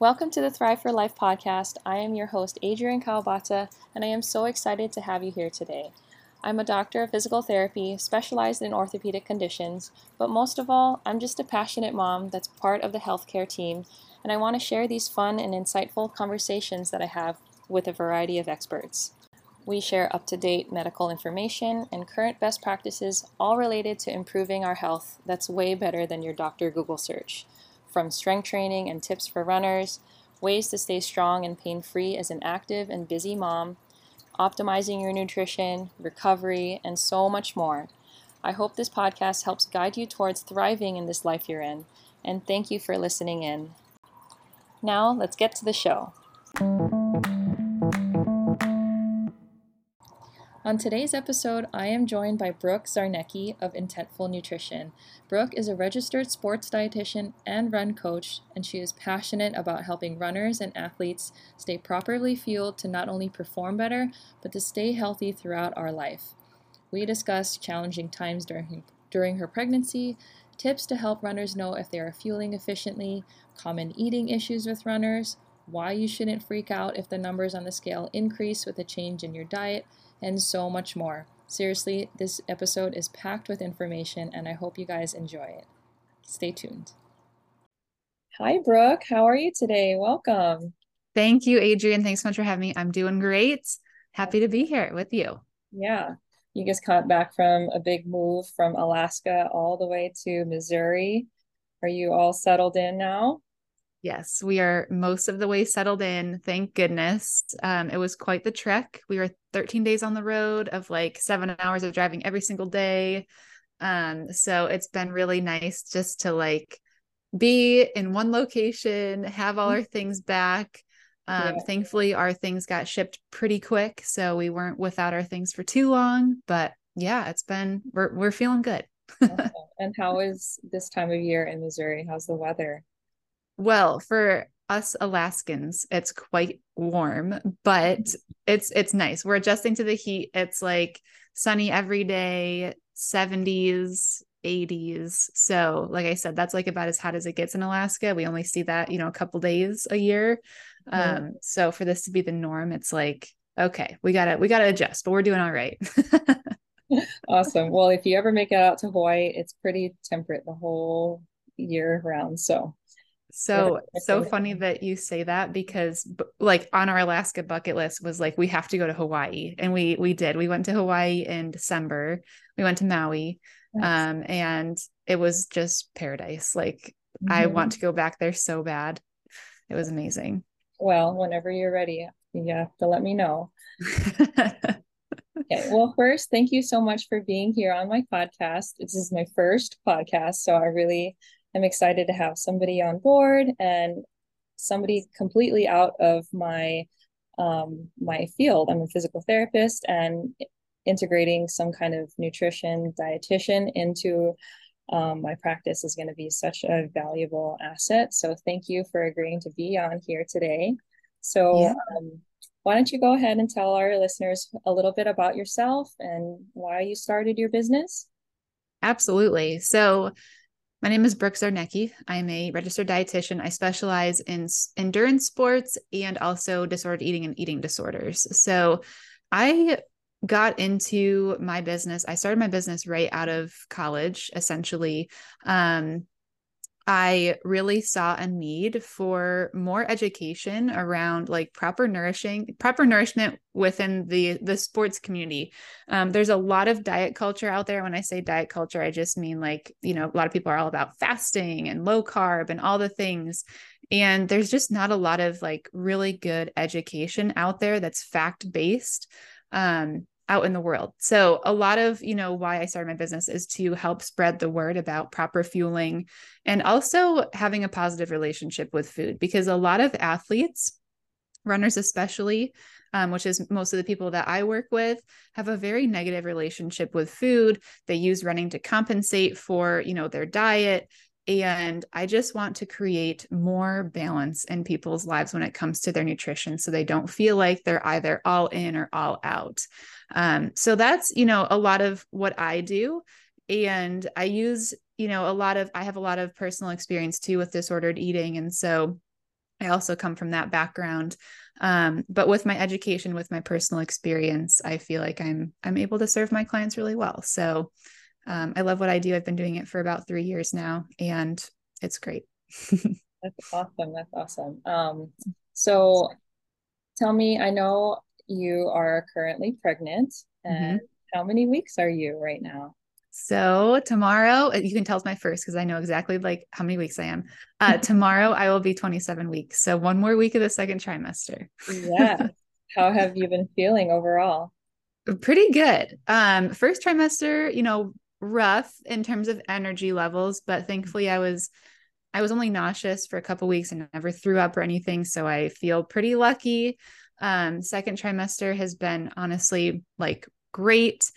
Welcome to the Thrive for Life podcast. I am your host, Adrienne Kawabata, and I am so excited to have you here today. I'm a doctor of physical therapy, specialized in orthopedic conditions, but most of all, I'm just a passionate mom that's part of the healthcare team, and I want to share these fun and insightful conversations that I have with a variety of experts. We share up to date medical information and current best practices, all related to improving our health that's way better than your doctor Google search from strength training and tips for runners, ways to stay strong and pain free as an active and busy mom, optimizing your nutrition, recovery, and so much more. I hope this podcast helps guide you towards thriving in this life you're in, and thank you for listening in. Now, let's get to the show. On today's episode, I am joined by Brooke Czarnecki of Intentful Nutrition. Brooke is a registered sports dietitian and run coach, and she is passionate about helping runners and athletes stay properly fueled to not only perform better, but to stay healthy throughout our life. We discuss challenging times during, during her pregnancy, tips to help runners know if they are fueling efficiently, common eating issues with runners, why you shouldn't freak out if the numbers on the scale increase with a change in your diet and so much more. Seriously, this episode is packed with information, and I hope you guys enjoy it. Stay tuned. Hi, Brooke. How are you today? Welcome. Thank you, Adrienne. Thanks so much for having me. I'm doing great. Happy to be here with you. Yeah. You just got back from a big move from Alaska all the way to Missouri. Are you all settled in now? Yes, we are most of the way settled in. Thank goodness. Um, it was quite the trek. We were 13 days on the road of like seven hours of driving every single day. Um, so it's been really nice just to like be in one location, have all mm-hmm. our things back. Um, yeah. Thankfully, our things got shipped pretty quick, so we weren't without our things for too long. But yeah, it's been we're we're feeling good. awesome. And how is this time of year in Missouri? How's the weather? Well, for us Alaskans, it's quite warm, but it's it's nice. We're adjusting to the heat. It's like sunny every day, 70s, 80s. So, like I said, that's like about as hot as it gets in Alaska. We only see that, you know, a couple days a year. Um, so for this to be the norm, it's like, okay, we gotta we gotta adjust, but we're doing all right. awesome. Well, if you ever make it out to Hawaii, it's pretty temperate the whole year round. So so so funny that you say that because like on our Alaska bucket list was like we have to go to Hawaii and we we did. We went to Hawaii in December. We went to Maui. Nice. Um and it was just paradise. Like mm-hmm. I want to go back there so bad. It was amazing. Well, whenever you're ready, you have to let me know. okay. Well, first, thank you so much for being here on my podcast. This is my first podcast, so I really I'm excited to have somebody on board and somebody completely out of my um, my field. I'm a physical therapist and integrating some kind of nutrition dietitian into um, my practice is going to be such a valuable asset. So thank you for agreeing to be on here today. So yeah. um, why don't you go ahead and tell our listeners a little bit about yourself and why you started your business? Absolutely. So my name is Brooke Czarnecki. I'm a registered dietitian. I specialize in endurance sports and also disordered eating and eating disorders. So I got into my business. I started my business right out of college, essentially. Um, I really saw a need for more education around like proper nourishing, proper nourishment within the the sports community. Um, there's a lot of diet culture out there. When I say diet culture, I just mean like you know a lot of people are all about fasting and low carb and all the things. And there's just not a lot of like really good education out there that's fact based. Um, out in the world. So a lot of, you know, why I started my business is to help spread the word about proper fueling and also having a positive relationship with food because a lot of athletes, runners especially, um, which is most of the people that I work with, have a very negative relationship with food. They use running to compensate for, you know, their diet. And I just want to create more balance in people's lives when it comes to their nutrition so they don't feel like they're either all in or all out. Um, so that's, you know, a lot of what I do. And I use, you know, a lot of, I have a lot of personal experience too with disordered eating. And so I also come from that background. Um, but with my education, with my personal experience, I feel like I'm I'm able to serve my clients really well. So um, I love what I do. I've been doing it for about three years now, and it's great. That's awesome. That's awesome. Um, so tell me, I know you are currently pregnant, and mm-hmm. how many weeks are you right now? So tomorrow, uh, you can tell it's my first because I know exactly like how many weeks I am. Uh, tomorrow, I will be 27 weeks. So one more week of the second trimester. yeah. How have you been feeling overall? Pretty good. Um, first trimester, you know, rough in terms of energy levels, but thankfully I was I was only nauseous for a couple weeks and never threw up or anything. So I feel pretty lucky. Um, second trimester has been honestly like great.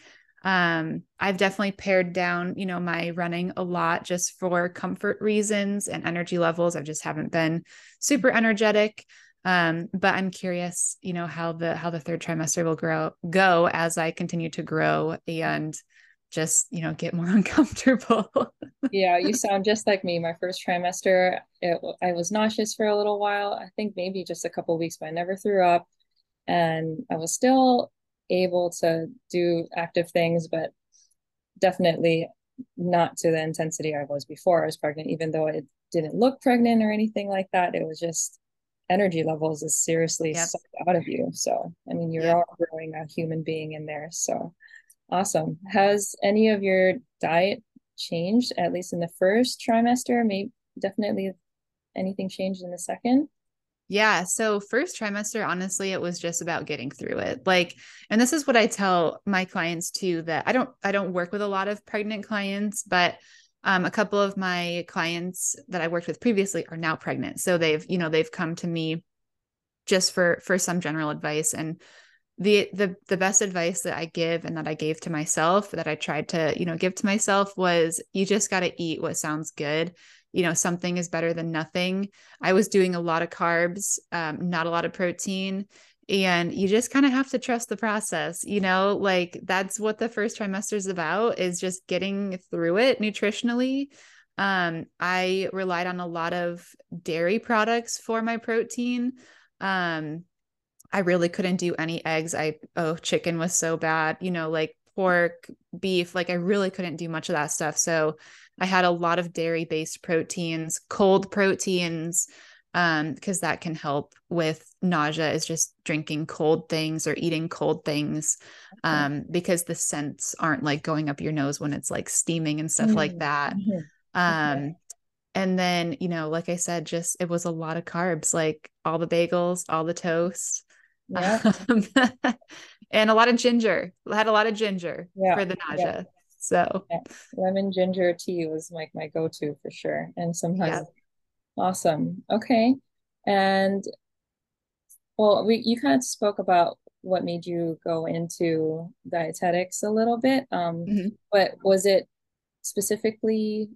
Um, I've definitely pared down, you know, my running a lot just for comfort reasons and energy levels. I just haven't been super energetic. Um, but I'm curious, you know, how the how the third trimester will grow go as I continue to grow and just, you know, get more uncomfortable. yeah, you sound just like me. My first trimester, it, I was nauseous for a little while. I think maybe just a couple weeks, but I never threw up. And I was still able to do active things, but definitely not to the intensity I was before I was pregnant, even though it didn't look pregnant or anything like that. It was just energy levels is seriously yep. sucked out of you. So, I mean, you're yep. all growing a human being in there. So, awesome. Has any of your diet changed, at least in the first trimester? Maybe definitely anything changed in the second? Yeah. So, first trimester, honestly, it was just about getting through it. Like, and this is what I tell my clients too that I don't, I don't work with a lot of pregnant clients, but um, a couple of my clients that I worked with previously are now pregnant. So they've, you know, they've come to me just for for some general advice and the the the best advice that I give and that I gave to myself that I tried to you know give to myself was you just got to eat what sounds good. You know something is better than nothing. I was doing a lot of carbs um, not a lot of protein and you just kind of have to trust the process you know? Like that's what the first trimester is about is just getting through it nutritionally. Um, i relied on a lot of dairy products for my protein. Um, i really couldn't do any eggs i oh chicken was so bad you know like pork beef like i really couldn't do much of that stuff so I had a lot of dairy based proteins, cold proteins, um, because that can help with nausea is just drinking cold things or eating cold things. Um, because the scents aren't like going up your nose when it's like steaming and stuff mm-hmm. like that. Mm-hmm. Um, okay. and then, you know, like I said, just it was a lot of carbs, like all the bagels, all the toast. Yeah. Um, and a lot of ginger. Had a lot of ginger yeah. for the nausea. Yeah. So yeah. lemon ginger tea was like my go-to for sure. And sometimes awesome. Okay. And well, we you kind of spoke about what made you go into dietetics a little bit. Um, mm-hmm. but was it specifically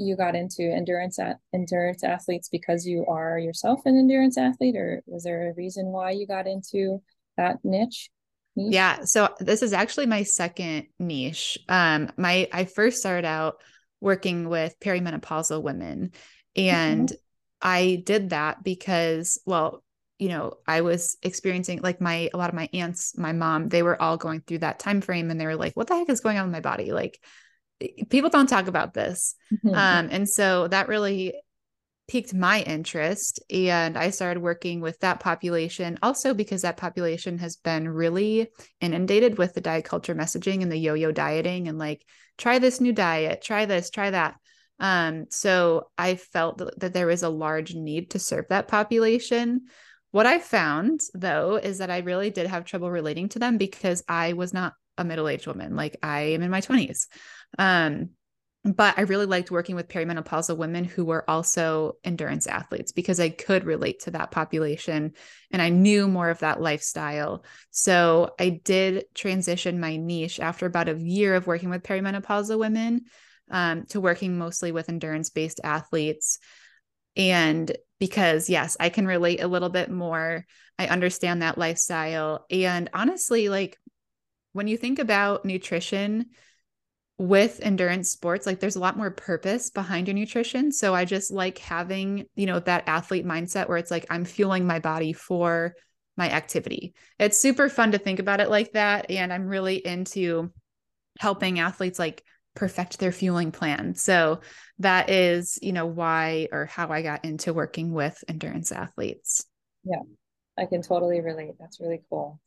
you got into endurance at endurance athletes because you are yourself an endurance athlete, or was there a reason why you got into that niche? niche? Yeah. So this is actually my second niche. Um, my I first started out working with perimenopausal women, and mm-hmm. I did that because, well, you know, I was experiencing like my a lot of my aunts, my mom, they were all going through that time frame, and they were like, "What the heck is going on with my body?" Like, people don't talk about this, mm-hmm. um, and so that really piqued my interest and I started working with that population also because that population has been really inundated with the diet culture messaging and the yo-yo dieting and like try this new diet, try this, try that. Um, so I felt that there was a large need to serve that population. What I found though is that I really did have trouble relating to them because I was not a middle-aged woman. Like I am in my 20s. Um, but I really liked working with perimenopausal women who were also endurance athletes because I could relate to that population and I knew more of that lifestyle. So I did transition my niche after about a year of working with perimenopausal women um, to working mostly with endurance based athletes. And because, yes, I can relate a little bit more. I understand that lifestyle. And honestly, like when you think about nutrition, with endurance sports, like there's a lot more purpose behind your nutrition. So I just like having, you know, that athlete mindset where it's like I'm fueling my body for my activity. It's super fun to think about it like that. And I'm really into helping athletes like perfect their fueling plan. So that is, you know, why or how I got into working with endurance athletes. Yeah. I can totally relate. That's really cool.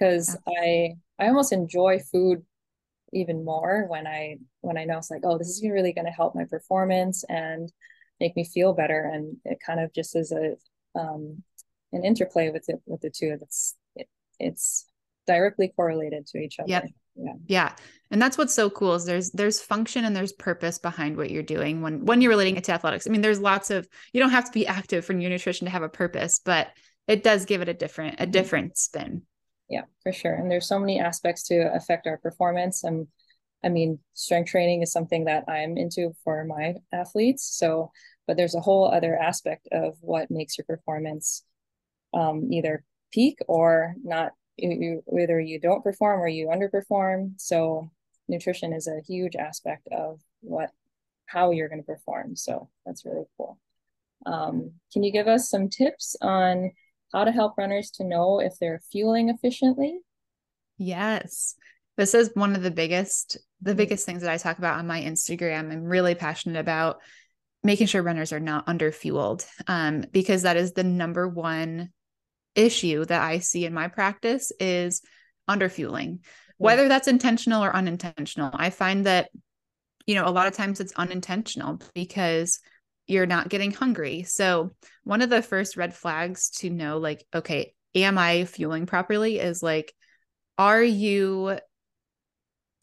Cuz yeah. I I almost enjoy food even more when I when I know it's like, oh, this is really going to help my performance and make me feel better. And it kind of just is a um, an interplay with it with the two. That's it, it's directly correlated to each other. Yep. Yeah. Yeah. And that's what's so cool is there's there's function and there's purpose behind what you're doing when when you're relating it to athletics. I mean, there's lots of you don't have to be active for your nutrition to have a purpose, but it does give it a different a mm-hmm. different spin yeah for sure. And there's so many aspects to affect our performance. And i mean strength training is something that i'm into for my athletes. So but there's a whole other aspect of what makes your performance um, either peak or not you, whether you don't perform or you underperform. So nutrition is a huge aspect of what how you're going to perform. So that's really cool. Um, can you give us some tips on how to help runners to know if they're fueling efficiently. Yes. This is one of the biggest the mm-hmm. biggest things that I talk about on my Instagram. I'm really passionate about making sure runners are not underfueled um, because that is the number one issue that I see in my practice is underfueling. Whether that's intentional or unintentional. I find that you know a lot of times it's unintentional because you're not getting hungry. So, one of the first red flags to know, like, okay, am I fueling properly is like, are you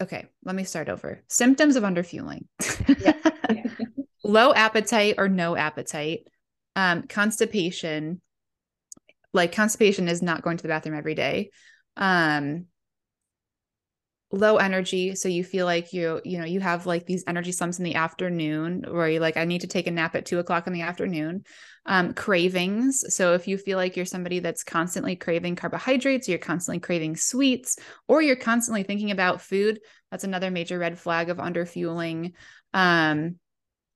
okay? Let me start over. Symptoms of underfueling low appetite or no appetite, um, constipation. Like, constipation is not going to the bathroom every day. Um, low energy so you feel like you you know you have like these energy slumps in the afternoon where you're like i need to take a nap at two o'clock in the afternoon um, cravings so if you feel like you're somebody that's constantly craving carbohydrates you're constantly craving sweets or you're constantly thinking about food that's another major red flag of underfueling um,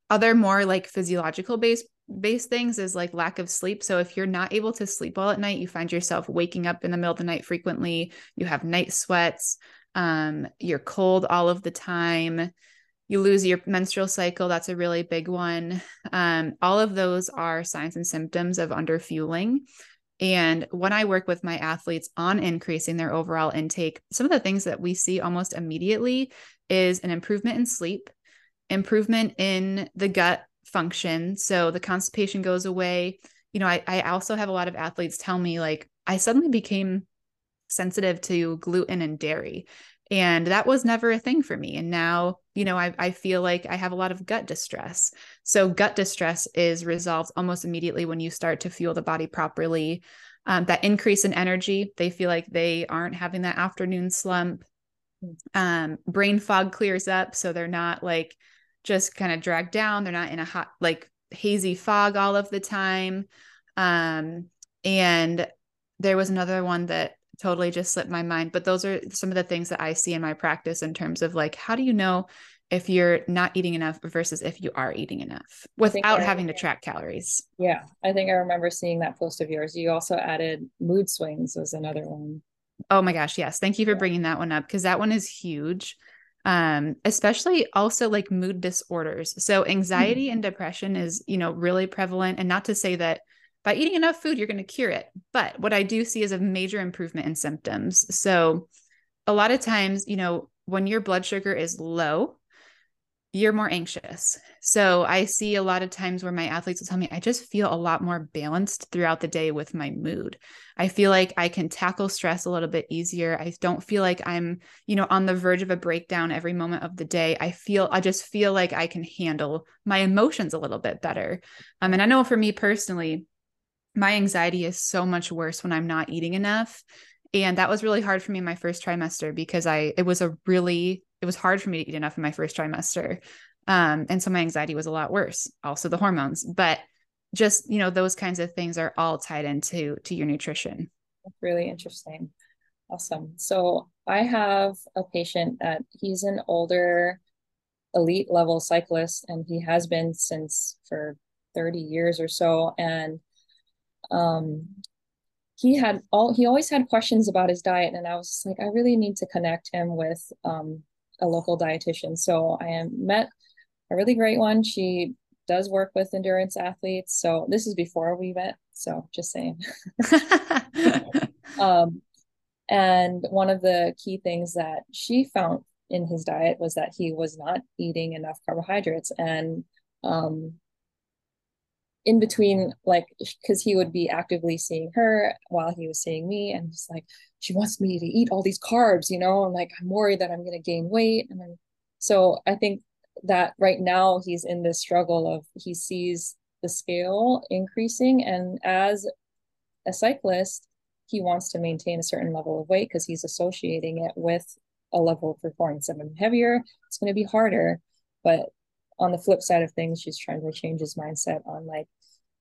other more like physiological based based things is like lack of sleep. So if you're not able to sleep well at night, you find yourself waking up in the middle of the night frequently, you have night sweats, um, you're cold all of the time, you lose your menstrual cycle. That's a really big one. Um, all of those are signs and symptoms of underfueling. And when I work with my athletes on increasing their overall intake, some of the things that we see almost immediately is an improvement in sleep, improvement in the gut function. So the constipation goes away. You know, I, I also have a lot of athletes tell me, like, I suddenly became sensitive to gluten and dairy. And that was never a thing for me. And now, you know, I, I feel like I have a lot of gut distress. So, gut distress is resolved almost immediately when you start to fuel the body properly. Um, that increase in energy, they feel like they aren't having that afternoon slump. Um, brain fog clears up. So they're not like just kind of dragged down. They're not in a hot, like hazy fog all of the time. Um, and there was another one that totally just slipped my mind. But those are some of the things that I see in my practice in terms of like, how do you know if you're not eating enough versus if you are eating enough without I, having to track calories? Yeah, I think I remember seeing that post of yours. You also added mood swings was another one. Oh my gosh, yes. Thank you for bringing that one up because that one is huge. Um, especially also like mood disorders. So anxiety mm-hmm. and depression is, you know, really prevalent and not to say that by eating enough food, you're going to cure it. But what I do see is a major improvement in symptoms. So, a lot of times, you know, when your blood sugar is low, you're more anxious. So, I see a lot of times where my athletes will tell me, I just feel a lot more balanced throughout the day with my mood. I feel like I can tackle stress a little bit easier. I don't feel like I'm, you know, on the verge of a breakdown every moment of the day. I feel, I just feel like I can handle my emotions a little bit better. Um, and I know for me personally, my anxiety is so much worse when I'm not eating enough. And that was really hard for me in my first trimester because I it was a really it was hard for me to eat enough in my first trimester. Um, and so my anxiety was a lot worse. Also the hormones, but just you know those kinds of things are all tied into to your nutrition. That's really interesting. Awesome. So I have a patient that he's an older elite level cyclist and he has been since for 30 years or so and um he had all he always had questions about his diet and i was like i really need to connect him with um a local dietitian. So i met a really great one. She does work with endurance athletes. So this is before we met so just saying. Um and one of the key things that she found in his diet was that he was not eating enough carbohydrates. And um, in between like because he would be actively seeing her while he was seeing me and he's like she wants me to eat all these carbs you know and like i'm worried that i'm going to gain weight and then so i think that right now he's in this struggle of he sees the scale increasing and as a cyclist he wants to maintain a certain level of weight because he's associating it with a level of performance. If I'm heavier, it's going to be harder. But on the flip side of things, she's trying to change his mindset on like,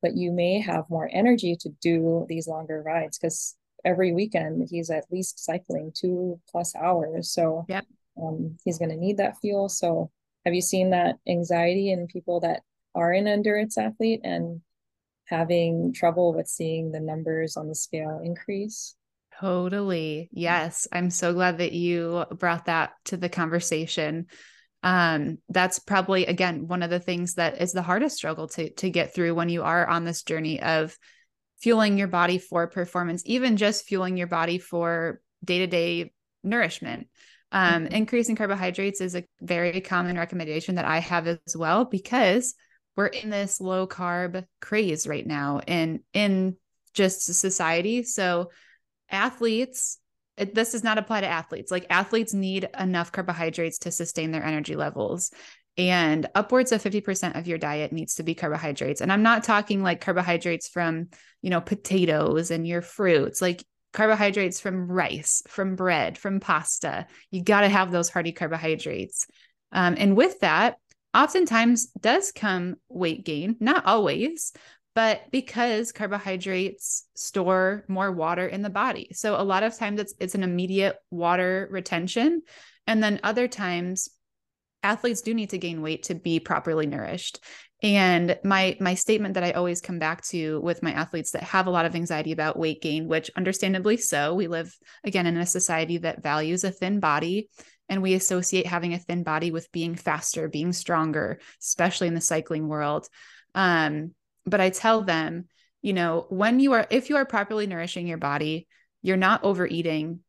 but you may have more energy to do these longer rides because every weekend he's at least cycling two plus hours. So yep. um, he's going to need that fuel. So have you seen that anxiety in people that are an endurance athlete and having trouble with seeing the numbers on the scale increase? Totally. Yes. I'm so glad that you brought that to the conversation. Um, that's probably again one of the things that is the hardest struggle to to get through when you are on this journey of fueling your body for performance, even just fueling your body for day-to-day nourishment. Um, mm-hmm. increasing carbohydrates is a very common recommendation that I have as well because we're in this low carb craze right now and in just society. So athletes it, this does not apply to athletes. Like athletes need enough carbohydrates to sustain their energy levels. And upwards of 50% of your diet needs to be carbohydrates. And i'm not talking like carbohydrates from you know potatoes and your fruits like carbohydrates from rice from bread from pasta. You got to have those hearty carbohydrates. Um, and with that oftentimes does come weight gain not always but because carbohydrates store more water in the body. So a lot of times it's it's an immediate water retention and then other times athletes do need to gain weight to be properly nourished. And my my statement that I always come back to with my athletes that have a lot of anxiety about weight gain, which understandably so, we live again in a society that values a thin body and we associate having a thin body with being faster, being stronger, especially in the cycling world. Um, but I tell them, you know, when you are, if you are properly nourishing your body, you're not overeating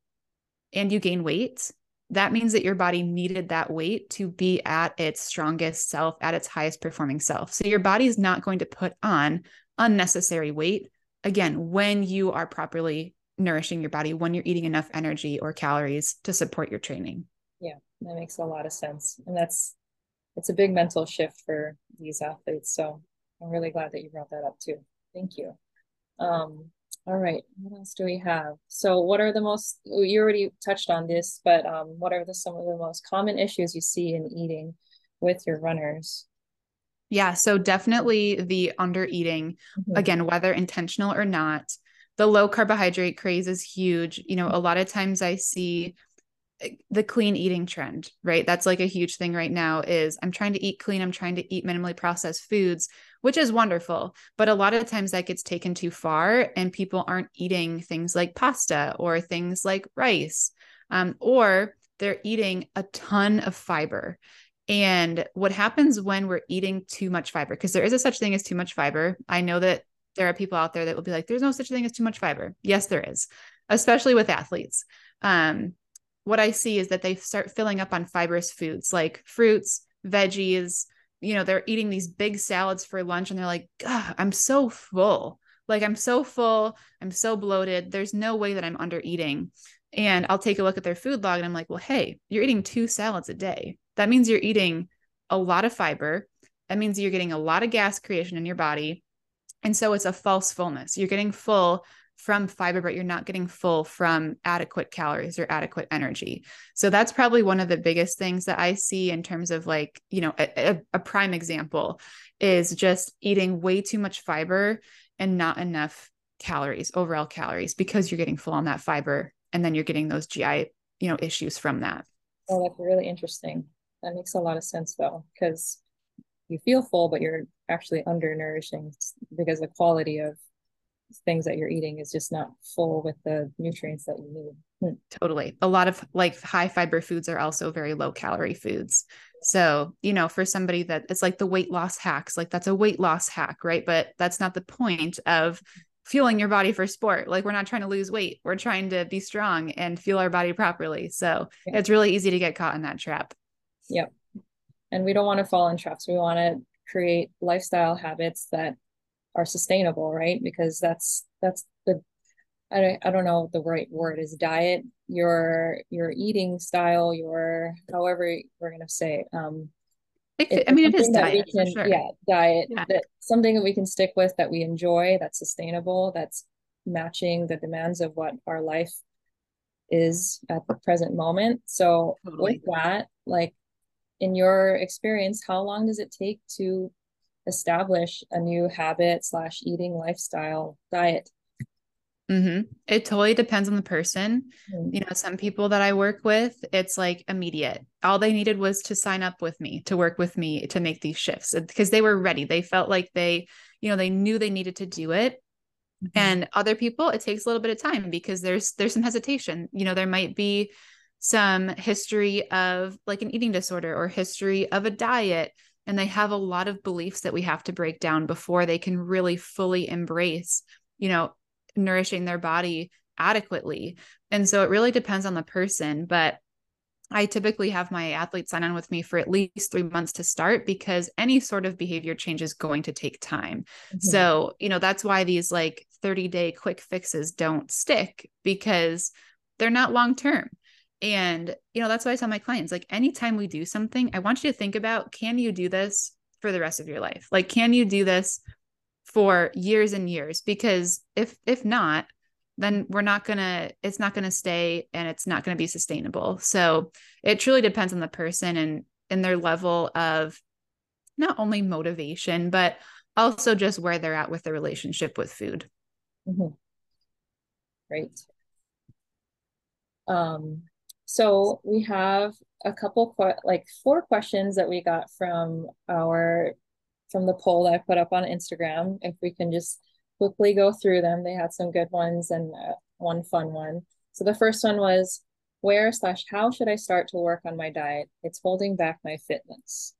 and you gain weight, that means that your body needed that weight to be at its strongest self, at its highest performing self. So your body is not going to put on unnecessary weight again when you are properly nourishing your body, when you're eating enough energy or calories to support your training. Yeah, that makes a lot of sense. And that's it's a big mental shift for these athletes. So I'm really glad that you brought that up too. Thank you. Um, all right, what else do we have? So what are the most, you already touched on this, but um, what are the, some of the most common issues you see in eating with your runners? Yeah, so definitely the under eating, mm-hmm. again, whether intentional or not. The low carbohydrate craze is huge. You know, a lot of times I see the clean eating trend, right? That's like a huge thing right now is I'm trying to eat clean, I'm trying to eat minimally processed foods, which is wonderful, but a lot of times that gets taken too far and people aren't eating things like pasta or things like rice. Um, or they're eating a ton of fiber. And what happens when we're eating too much fiber because there is a such thing as too much fiber. I know that there are people out there that will be like there's no such thing as too much fiber. Yes, there is. Especially with athletes. Um, what I see is that they start filling up on fibrous foods like fruits, veggies. You know, they're eating these big salads for lunch and they're like, I'm so full. Like, I'm so full. I'm so bloated. There's no way that I'm under eating. And I'll take a look at their food log and I'm like, well, hey, you're eating two salads a day. That means you're eating a lot of fiber. That means you're getting a lot of gas creation in your body. And so it's a false fullness. You're getting full from fiber, but you're not getting full from adequate calories or adequate energy. So that's probably one of the biggest things that I see in terms of like, you know, a, a prime example is just eating way too much fiber and not enough calories, overall calories, because you're getting full on that fiber and then you're getting those GI, you know, issues from that. Oh, that's really interesting. that makes a lot of sense though, because you feel full, but you're actually undernourishing because the quality of things that you're eating is just not full with the nutrients that you need. Hmm. Totally. A lot of like high fiber foods are also very low calorie foods. So, you know, for somebody that it's like the weight loss hacks, like that's a weight loss hack, right? But that's not the point of fueling your body for sport. Like we're not trying to lose weight. We're trying to be strong and fuel our body properly. So yeah. it's really easy to get caught in that trap. Yep. And we don't want to fall in traps. We want to create lifestyle habits that are sustainable, right? Because that's that's the I don't, I don't know the right word is diet, your your eating style, your however we're gonna say. Um it, I mean it is diet. Can, sure. Yeah, diet. Yeah. That something that we can stick with that we enjoy, that's sustainable, that's matching the demands of what our life is at the present moment. So totally. with that, like in your experience, how long does it take to establish a new habit slash eating lifestyle diet? Mm-hmm. It totally depends on the person. Mm-hmm. You know, some people that I work with, it's like immediate. All they needed was to sign up with me, to work with me to make these shifts because they were ready. They felt like they, you know, they knew they needed to do it. Mm-hmm. And other people, it takes a little bit of time because there's there's some hesitation. You know, there might be some history of like an eating disorder or history of a diet and they have a lot of beliefs that we have to break down before they can really fully embrace you know nourishing their body adequately and so it really depends on the person but I typically have my athletes sign on with me for at least three months to start because any sort of behavior change is going to take time. Mm-hmm. So, you know, that's why these like 30 day quick fixes don't stick because they're not long term. And, you know, that's why I tell my clients like, anytime we do something, I want you to think about can you do this for the rest of your life? Like, can you do this for years and years? Because if, if not, then we're not going to, it's not going to stay and it's not going to be sustainable. So it truly depends on the person and, and their level of not only motivation, but also just where they're at with the relationship with food. Mm-hmm. Um, so we have a couple, like four questions that we got from our, from the poll that I put up on Instagram. If we can just quickly go through them. They had some good ones and uh, one fun one. So the first one was, where slash how should I start to work on my diet? It's holding back my fitness.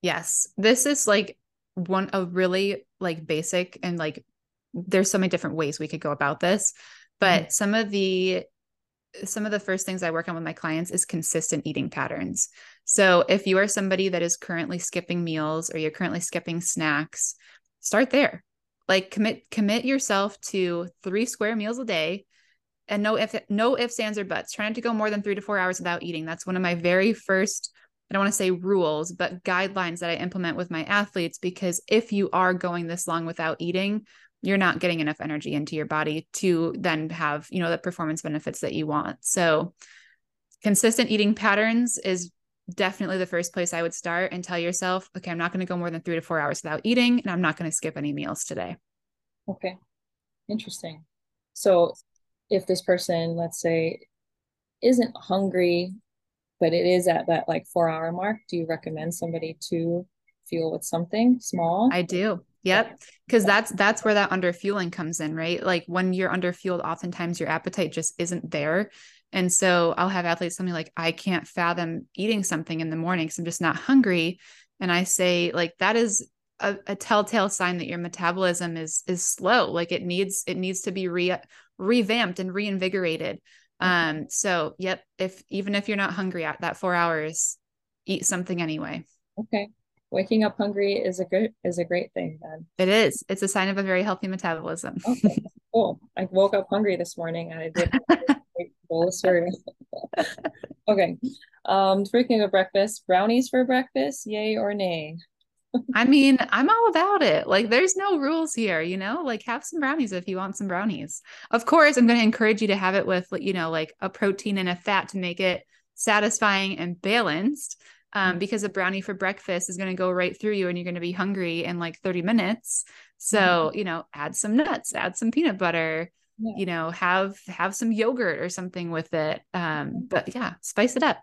Yes, this is like one a really like basic and like there's so many different ways we could go about this, but mm-hmm. some of the some of the first things I work on with my clients is consistent eating patterns. So if you are somebody that is currently skipping meals or you're currently skipping snacks, start there. Like commit commit yourself to 3 square meals a day and no if no ifs ands or buts. Try not to go more than 3 to 4 hours without eating. That's one of my very first I don't want to say rules, but guidelines that I implement with my athletes because if you are going this long without eating, you're not getting enough energy into your body to then have you know the performance benefits that you want. So consistent eating patterns is definitely the first place i would start and tell yourself okay i'm not going to go more than three to four hours without eating and i'm not going to skip any meals today. Okay. Interesting. So if this person let's say isn't hungry but it is at that like four hour mark do you recommend somebody to fuel with something small i do Yep. Cause that's that's where that underfueling comes in, right? Like when you're underfueled, oftentimes your appetite just isn't there. And so I'll have athletes tell me like, I can't fathom eating something in the morning because I'm just not hungry. And I say, like, that is a, a, telltale sign that your metabolism is is slow. Like it needs it needs to be re revamped and reinvigorated. Um, so yep, if even if you're not hungry at that four hours, eat something anyway. Okay waking up hungry is a good is a great thing then. It is. It's a sign of a very healthy metabolism. Okay cool. I woke up hungry this morning and i did a bowl of cereal okay um speaking of breakfast brownies for breakfast yay or nay? I mean, I'm all about it. Like, there's no rules here, you know, like have some brownies if you want some brownies. Of course, I'm going to encourage you to have it with, you know, like a protein and a fat to make it satisfying and balanced um, mm-hmm. because a brownie for breakfast is going to go right through you and you're going to be hungry in like 30 minutes. So, mm-hmm. you know, add some nuts, add some peanut butter, yeah. you know, have have some yogurt or something with it. Um, but yeah, spice it up.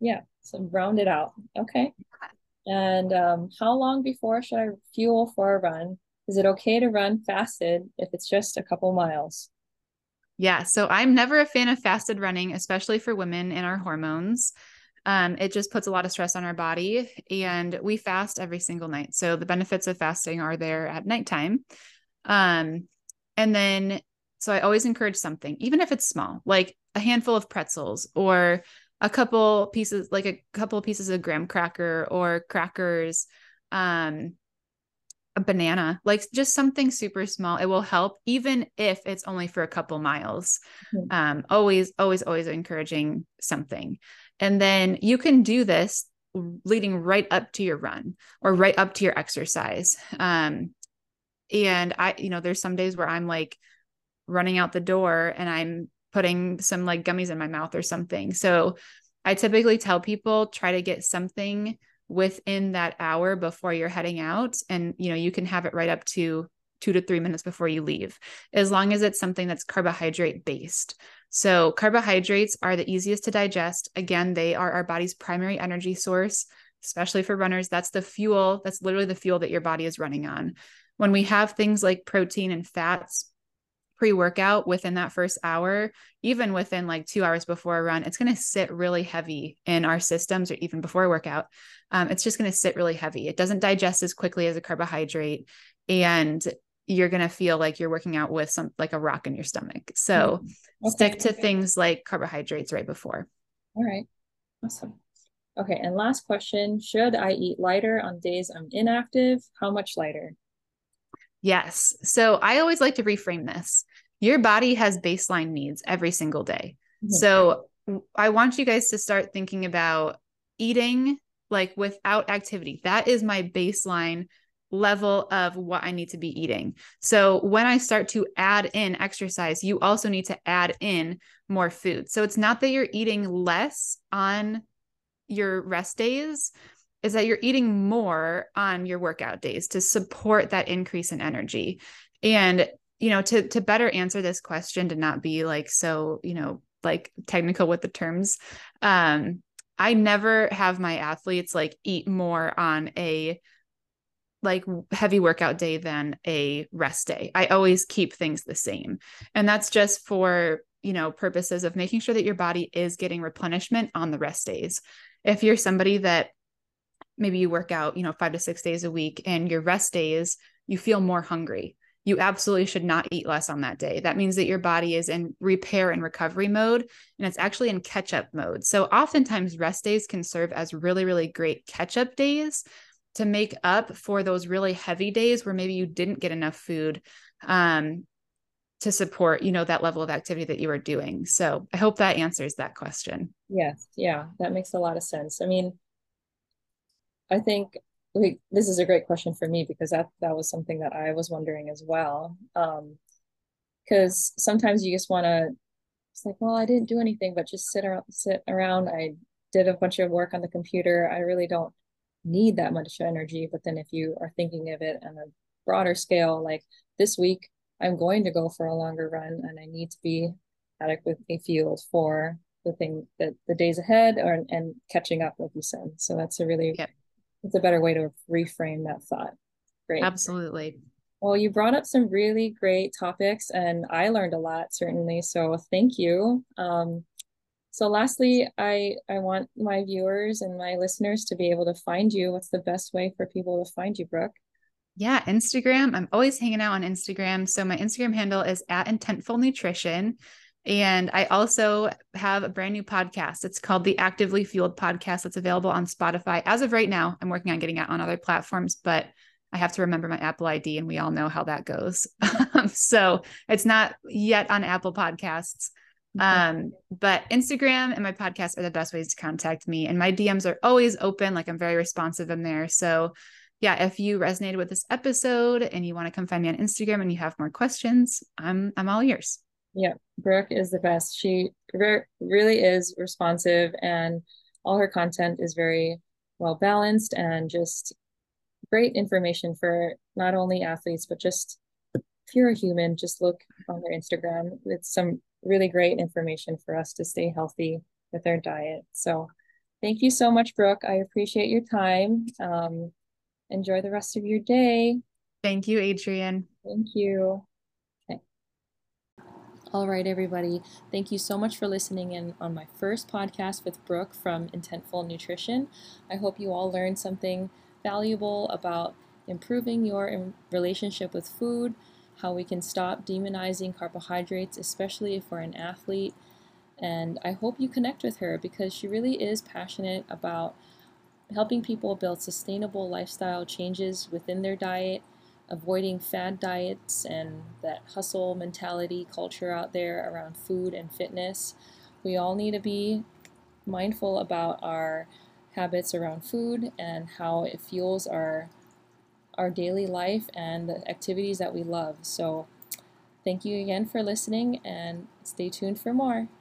Yeah. So round it out. Okay. And um, how long before should I fuel for a run? Is it okay to run fasted if it's just a couple miles? Yeah. So I'm never a fan of fasted running, especially for women and our hormones. Um, it just puts a lot of stress on our body, and we fast every single night. So the benefits of fasting are there at nighttime. Um, and then, so I always encourage something, even if it's small, like a handful of pretzels or a couple pieces, like a couple pieces of graham cracker or crackers, um, a banana, like just something super small. It will help, even if it's only for a couple miles. Mm-hmm. Um, always, always, always encouraging something. And then you can do this leading right up to your run or right up to your exercise. Um, and I, you know, there's some days where I'm like running out the door and I'm putting some like gummies in my mouth or something. So I typically tell people try to get something within that hour before you're heading out and you know you can have it right up to 2 to 3 minutes before you leave as long as it's something that's carbohydrate based so carbohydrates are the easiest to digest again they are our body's primary energy source especially for runners that's the fuel that's literally the fuel that your body is running on when we have things like protein and fats pre workout within that first hour, even within like two hours before a run, it's going to sit really heavy in our systems or even before a workout. Um, it's just going to sit really heavy. It doesn't digest as quickly as a carbohydrate. And you're going to feel like you're working out with some like a rock in your stomach. So mm-hmm. okay. stick to things like carbohydrates right before. All right. Awesome. Okay. And last question Should I eat lighter on days I'm inactive? How much lighter? Yes. So I always like to reframe this. Your body has baseline needs every single day. Mm-hmm. So I want you guys to start thinking about eating like without activity. That is my baseline level of what I need to be eating. So when I start to add in exercise, you also need to add in more food. So it's not that you're eating less on your rest days, is that you're eating more on your workout days to support that increase in energy. And you know, to to better answer this question to not be like so, you know, like technical with the terms. Um I never have my athletes like eat more on a like heavy workout day than a rest day. I always keep things the same. And that's just for, you know, purposes of making sure that your body is getting replenishment on the rest days. If you're somebody that maybe you work out, you know, five to six days a week and your rest days, you feel more hungry. You absolutely should not eat less on that day. That means that your body is in repair and recovery mode, and it's actually in catch up mode. So, oftentimes, rest days can serve as really, really great catch up days to make up for those really heavy days where maybe you didn't get enough food um, to support, you know, that level of activity that you were doing. So, I hope that answers that question. Yes. Yeah. That makes a lot of sense. I mean, I think we, this is a great question for me because that that was something that I was wondering as well. Um, because sometimes you just want to, it's like, well, I didn't do anything, but just sit around, sit around. I did a bunch of work on the computer. I really don't need that much energy. But then if you are thinking of it on a broader scale, like this week, I'm going to go for a longer run, and I need to be adequately fueled for the thing that the days ahead or and catching up, like you said. So that's a really yep it's a better way to reframe that thought. Great. Absolutely. Well, you brought up some really great topics, and I learned a lot certainly. So thank you. Um, so lastly, I I want my viewers and my listeners to be able to find you. What's the best way for people to find you, Brooke? Yeah, Instagram. I'm always hanging out on Instagram. So my Instagram handle is at Intentful Nutrition. And I also have a brand new podcast. It's called the Actively Fueled Podcast. That's available on Spotify. As of right now, I'm working on getting it on other platforms, but I have to remember my Apple ID, and we all know how that goes. so it's not yet on Apple Podcasts. Um, but Instagram and my podcast are the best ways to contact me. And my DMs are always open. Like I'm very responsive in there. So yeah, if you resonated with this episode and you want to come find me on Instagram and you have more questions, I'm I'm all yours. Yeah, Brooke is the best. She really is responsive, and all her content is very well balanced and just great information for not only athletes but just if you're a human, just look on her Instagram. It's some really great information for us to stay healthy with our diet. So Thank you so much, Brooke. I appreciate your time. Um, enjoy the rest of your day. Thank you, Adrienne. Thank you. Okay. All right, everybody. Thank you so much for listening in on my first podcast with Brooke from Intentful Nutrition. I hope you all learned something valuable about improving your relationship with food, how we can stop demonizing carbohydrates, especially if we're an athlete. And I hope you connect with her because she really is passionate about helping people build sustainable lifestyle changes within their diet, avoiding fad diets and that hustle mentality culture out there around food and fitness. We all need to be mindful about our habits around food and how it fuels our our daily life and the activities that we love. So thank you again for listening and stay tuned for more.